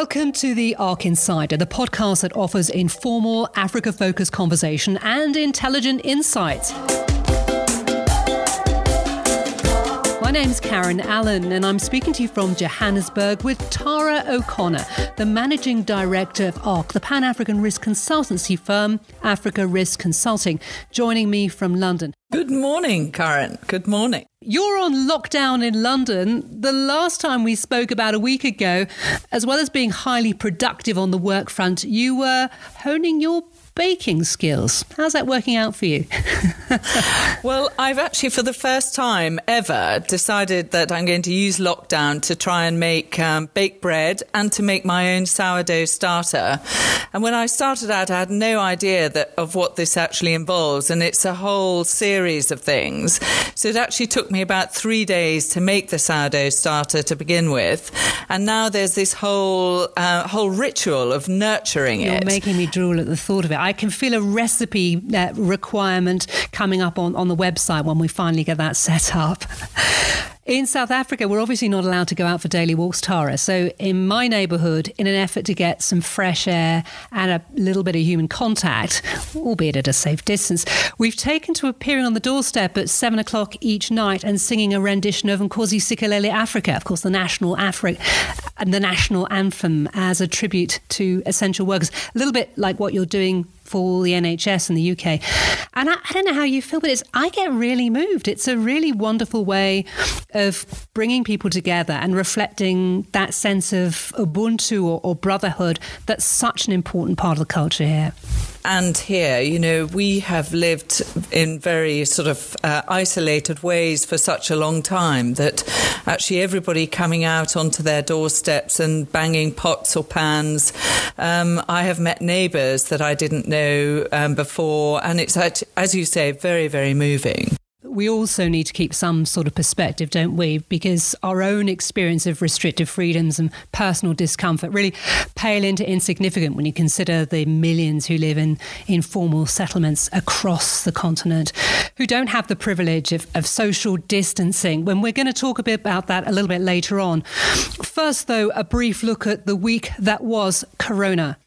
Welcome to the ARC Insider, the podcast that offers informal, Africa focused conversation and intelligent insights. My name's Karen Allen, and I'm speaking to you from Johannesburg with Tara O'Connor, the Managing Director of ARC, the Pan African risk consultancy firm, Africa Risk Consulting, joining me from London. Good morning, Karen. Good morning. You're on lockdown in London. The last time we spoke about a week ago, as well as being highly productive on the work front, you were honing your baking skills. How's that working out for you? well, I've actually, for the first time ever, decided that I'm going to use lockdown to try and make um, bake bread and to make my own sourdough starter. And when I started out, I had no idea that, of what this actually involves, and it's a whole series of things. So it actually took me about three days to make the sourdough starter to begin with, and now there's this whole uh, whole ritual of nurturing You're it. You're making me drool at the thought of it. I I can feel a recipe uh, requirement coming up on, on the website when we finally get that set up. In South Africa, we're obviously not allowed to go out for daily walks, Tara. So, in my neighbourhood, in an effort to get some fresh air and a little bit of human contact, albeit at a safe distance, we've taken to appearing on the doorstep at seven o'clock each night and singing a rendition of Nkosi Sikelel' Africa, of course, the national Afri- and the national anthem as a tribute to essential workers. A little bit like what you're doing for the NHS in the UK. And I, I, don't know how you feel, but it's I get really moved. It's a really wonderful way of bringing people together and reflecting that sense of Ubuntu or, or brotherhood that's such an important part of the culture here and here, you know, we have lived in very sort of uh, isolated ways for such a long time that actually everybody coming out onto their doorsteps and banging pots or pans. Um, I have met neighbours that I didn't know um, before, and it's, as you say, very, very moving we also need to keep some sort of perspective, don't we? Because our own experience of restrictive freedoms and personal discomfort really pale into insignificant when you consider the millions who live in informal settlements across the continent who don't have the privilege of, of social distancing. When we're going to talk a bit about that a little bit later on. First, though, a brief look at the week that was Corona.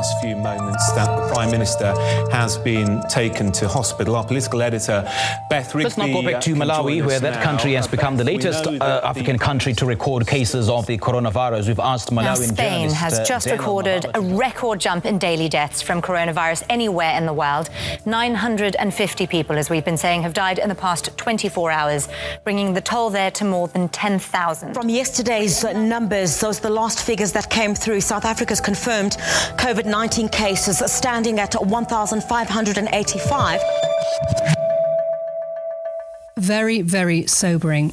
Last few moments that the Prime Minister has been taken to hospital. Our political editor, Beth Rigby. Let's now go back to Malawi, where that country has become the latest uh, African country to record cases of the coronavirus. We've asked Malawian now, Spain has uh, just recorded a record jump in daily deaths from coronavirus anywhere in the world. 950 people, as we've been saying, have died in the past 24 hours, bringing the toll there to more than 10,000. From yesterday's numbers, those are the last figures that came through. South Africa's confirmed COVID 19 cases standing at 1,585. Very, very sobering.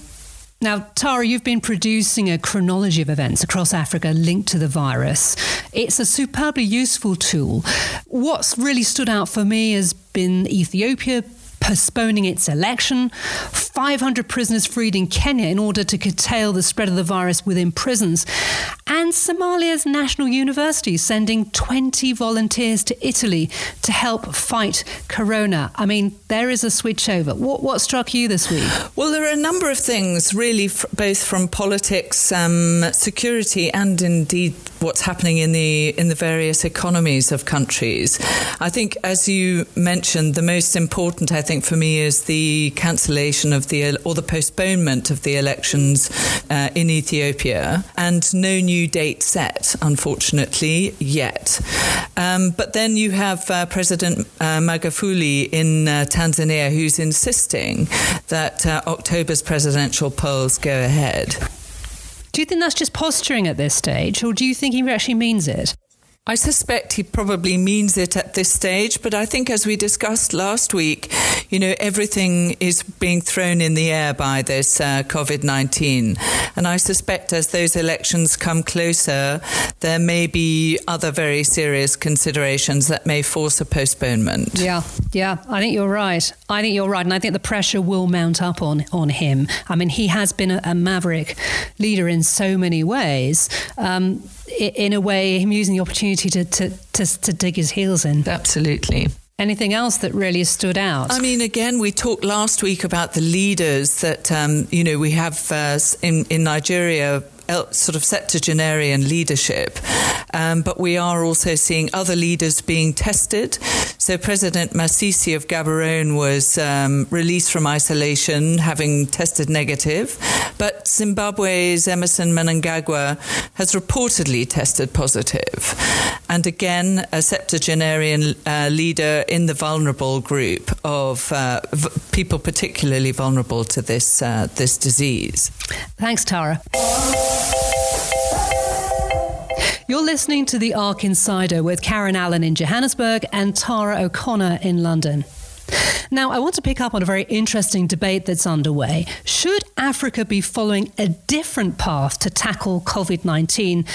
Now, Tara, you've been producing a chronology of events across Africa linked to the virus. It's a superbly useful tool. What's really stood out for me has been Ethiopia, postponing its election, 500 prisoners freed in Kenya in order to curtail the spread of the virus within prisons, and Somalia's national university sending 20 volunteers to Italy to help fight corona. I mean, there is a switchover. What, what struck you this week? Well, there are a number of things, really, f- both from politics, um, security, and indeed what's happening in the in the various economies of countries. I think, as you mentioned, the most important, I think, for me is the cancellation of the or the postponement of the elections uh, in Ethiopia, and no new date set, unfortunately, yet. Um, but then you have uh, President uh, Magufuli in uh, Tanzania, who's insisting that uh, October's presidential polls go ahead. Do you think that's just posturing at this stage, or do you think he actually means it? I suspect he probably means it at this stage, but I think as we discussed last week, you know, everything is being thrown in the air by this uh, COVID 19. And I suspect as those elections come closer, there may be other very serious considerations that may force a postponement. Yeah, yeah, I think you're right. I think you're right. And I think the pressure will mount up on, on him. I mean, he has been a, a maverick leader in so many ways. Um, in a way, him using the opportunity to, to, to, to dig his heels in. Absolutely. Anything else that really stood out? I mean, again, we talked last week about the leaders that, um, you know, we have uh, in, in Nigeria sort of septuagenarian leadership. Um, but we are also seeing other leaders being tested. So President Masisi of Gaborone was um, released from isolation, having tested negative. But Zimbabwe's Emmerson Mnangagwa has reportedly tested positive. And again, a septuagenarian uh, leader in the vulnerable group of uh, v- people particularly vulnerable to this, uh, this disease. Thanks, Tara. You're listening to the ARC Insider with Karen Allen in Johannesburg and Tara O'Connor in London. Now, I want to pick up on a very interesting debate that's underway. Should Africa be following a different path to tackle COVID 19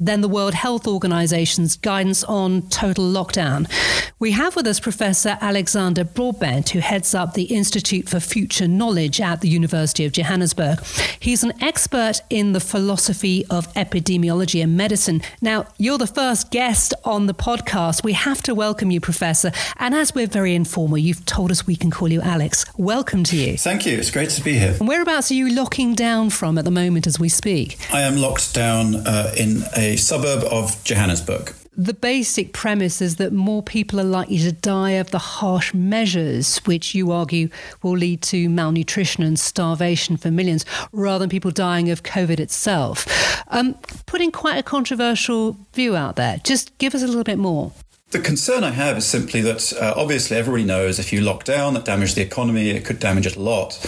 than the World Health Organization's guidance on total lockdown? We have with us Professor Alexander Broadbent, who heads up the Institute for Future Knowledge at the University of Johannesburg. He's an expert in the philosophy of epidemiology and medicine. Now, you're the first guest on the podcast. We have to welcome you, Professor. And as we're very informal, you've told us we can call you Alex. Welcome to you. Thank you. It's great to be here. And whereabouts are you locking down from at the moment as we speak? I am locked down uh, in a suburb of Johannesburg. The basic premise is that more people are likely to die of the harsh measures, which you argue will lead to malnutrition and starvation for millions, rather than people dying of COVID itself. Um, putting quite a controversial view out there. Just give us a little bit more. The concern I have is simply that uh, obviously everybody knows if you lock down, that damages the economy, it could damage it a lot.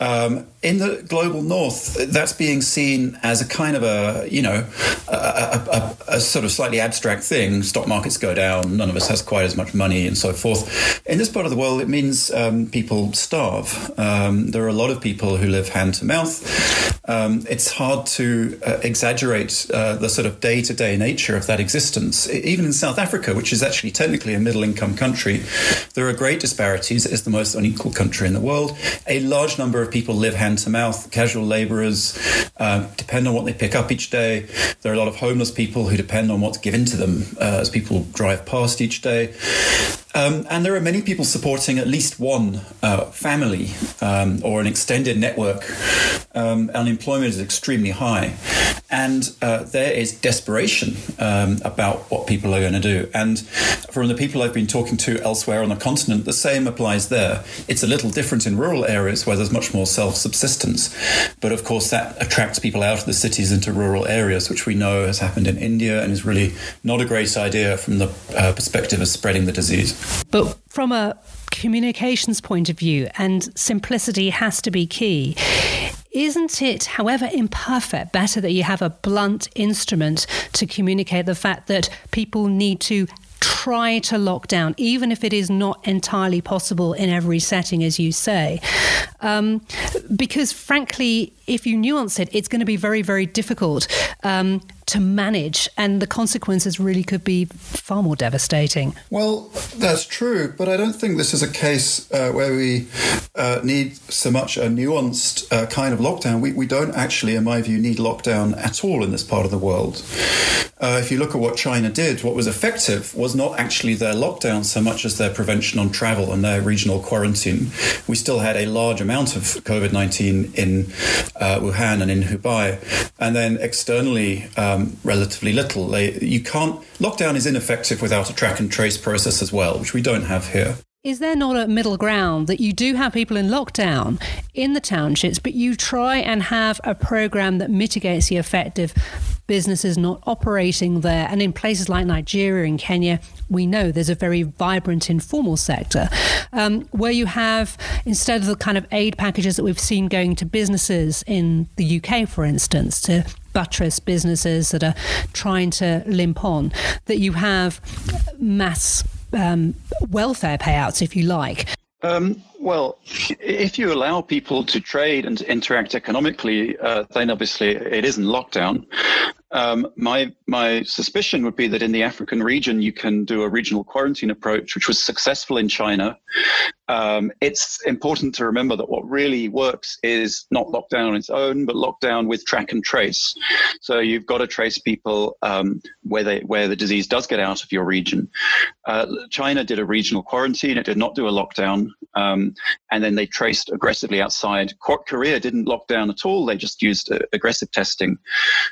Um, in the global north, that's being seen as a kind of a, you know, a, a, a, a, sort of slightly abstract thing. Stock markets go down, none of us has quite as much money, and so forth. In this part of the world, it means um, people starve. Um, there are a lot of people who live hand to mouth. Um, it's hard to uh, exaggerate uh, the sort of day to day nature of that existence. Even in South Africa, which is actually technically a middle income country, there are great disparities. It is the most unequal country in the world. A large number of people live hand to mouth, casual laborers, uh, depend on what they pick up each day. There are a lot of homeless people who depend on what's given to them uh, as people drive past each day. Um, and there are many people supporting at least one uh, family um, or an extended network. Um, unemployment is extremely high. And uh, there is desperation um, about what people are going to do. And from the people I've been talking to elsewhere on the continent, the same applies there. It's a little different in rural areas where there's much more self subsistence. But of course, that attracts people out of the cities into rural areas, which we know has happened in India and is really not a great idea from the uh, perspective of spreading the disease. But from a communications point of view, and simplicity has to be key. Isn't it, however imperfect, better that you have a blunt instrument to communicate the fact that people need to try to lock down, even if it is not entirely possible in every setting, as you say. Um, because frankly, if you nuance it, it's going to be very, very difficult um, to manage, and the consequences really could be far more devastating. Well, that's true, but I don't think this is a case uh, where we uh, need so much a nuanced uh, kind of lockdown. We, we don't actually, in my view, need lockdown at all in this part of the world. Uh, if you look at what China did, what was effective was not actually their lockdown so much as their prevention on travel and their regional quarantine. We still had a large amount of COVID 19 in uh, Wuhan and in Hubei, and then externally, um, relatively little. They, you can't, lockdown is ineffective without a track and trace process as well, which we don't have here. Is there not a middle ground that you do have people in lockdown in the townships, but you try and have a program that mitigates the effect of businesses not operating there? And in places like Nigeria and Kenya, we know there's a very vibrant informal sector um, where you have, instead of the kind of aid packages that we've seen going to businesses in the UK, for instance, to buttress businesses that are trying to limp on, that you have mass um, welfare payouts, if you like. Um, well, if you allow people to trade and interact economically, uh, then obviously it isn't lockdown. Um, my my suspicion would be that in the African region, you can do a regional quarantine approach, which was successful in China, um, it's important to remember that what really works is not lockdown on its own, but lockdown with track and trace. So you've got to trace people um, where they where the disease does get out of your region. Uh, China did a regional quarantine; it did not do a lockdown, and then they traced aggressively outside. Korea didn't lock down at all; they just used uh, aggressive testing.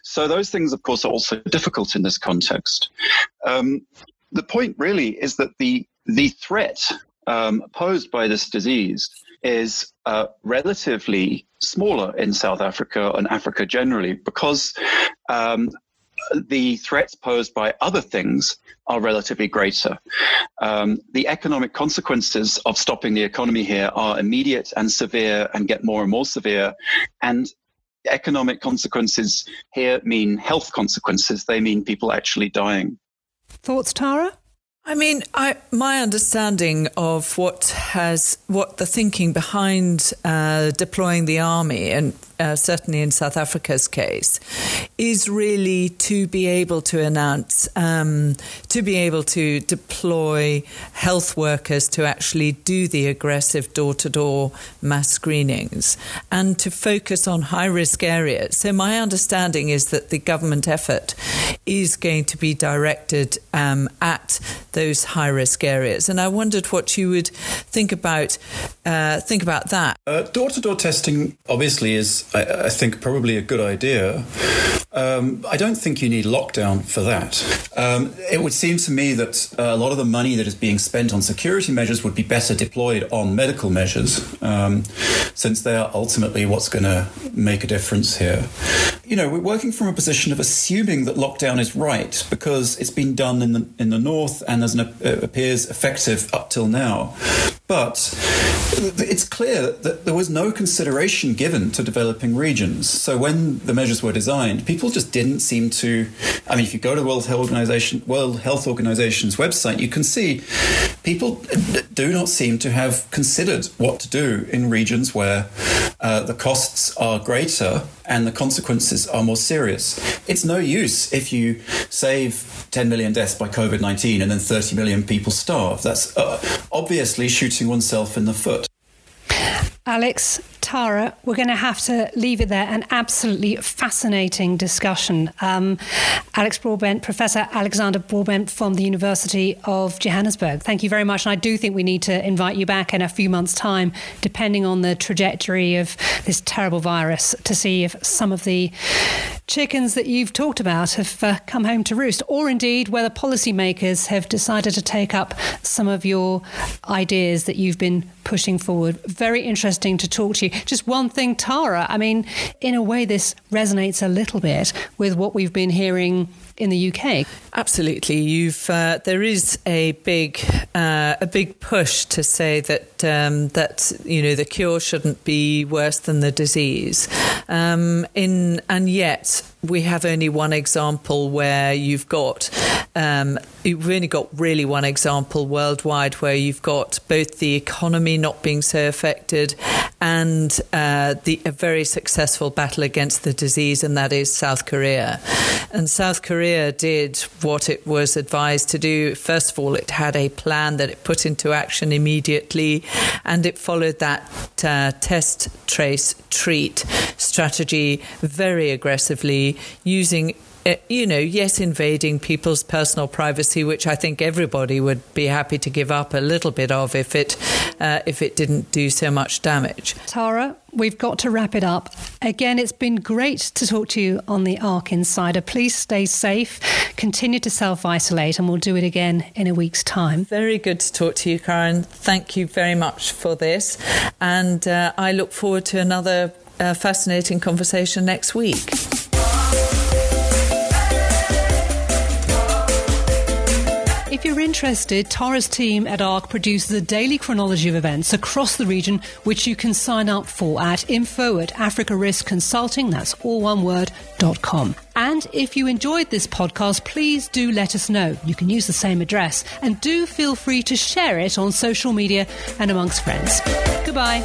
So those things, of course, are also difficult in this context. Um, the point really is that the the threat um, posed by this disease is uh, relatively smaller in South Africa and Africa generally because um, the threats posed by other things are relatively greater. Um, the economic consequences of stopping the economy here are immediate and severe and get more and more severe. And economic consequences here mean health consequences, they mean people actually dying. Thoughts, Tara? I mean, I, my understanding of what has what the thinking behind uh, deploying the army, and uh, certainly in South Africa's case, is really to be able to announce, um, to be able to deploy health workers to actually do the aggressive door to door mass screenings and to focus on high risk areas. So, my understanding is that the government effort is going to be directed um, at those high risk areas. And I wondered what you would think about uh, think about that. Door to door testing obviously is I, I think, probably a good idea. Um, I don't think you need lockdown for that. Um, it would seem to me that a lot of the money that is being spent on security measures would be better deployed on medical measures, um, since they are ultimately what's going to make a difference here. You know, we're working from a position of assuming that lockdown is right because it's been done in the in the north and as an, uh, appears effective up till now. But it's clear that there was no consideration given to developing regions. So when the measures were designed, people just didn't seem to. I mean, if you go to the World Health Organization, World Health Organization's website, you can see people do not seem to have considered what to do in regions where uh, the costs are greater and the consequences are more serious. It's no use if you save 10 million deaths by COVID 19 and then 30 million people starve. That's uh, obviously shooting oneself in the foot. Alex, Tara, we're going to have to leave it there. An absolutely fascinating discussion. Um, Alex Broadbent, Professor Alexander Broadbent from the University of Johannesburg. Thank you very much. And I do think we need to invite you back in a few months' time, depending on the trajectory of this terrible virus, to see if some of the chickens that you've talked about have uh, come home to roost, or indeed whether policymakers have decided to take up some of your ideas that you've been pushing forward. Very interesting to talk to you. Just one thing, Tara. I mean, in a way, this resonates a little bit with what we've been hearing in the UK. Absolutely, you've uh, there is a big uh, a big push to say that um, that you know the cure shouldn't be worse than the disease, um, in and yet we have only one example where you've got um, you've only got really one example worldwide where you've got both the economy not being so affected and uh, the a very successful battle against the disease, and that is South Korea. And South Korea did what it was advised to do. First of all, it had a plan that it put into action immediately, and it followed that uh, test, trace, treat strategy very aggressively using you know, yes, invading people's personal privacy, which I think everybody would be happy to give up a little bit of if it uh, if it didn't do so much damage. Tara, we've got to wrap it up. Again, it's been great to talk to you on the ARC Insider. Please stay safe, continue to self isolate, and we'll do it again in a week's time. Very good to talk to you, Karen. Thank you very much for this, and uh, I look forward to another uh, fascinating conversation next week. If you're interested, Tara's team at ARC produces a daily chronology of events across the region, which you can sign up for at info at Africa Risk Consulting, that's all one word, dot com. And if you enjoyed this podcast, please do let us know. You can use the same address and do feel free to share it on social media and amongst friends. Goodbye.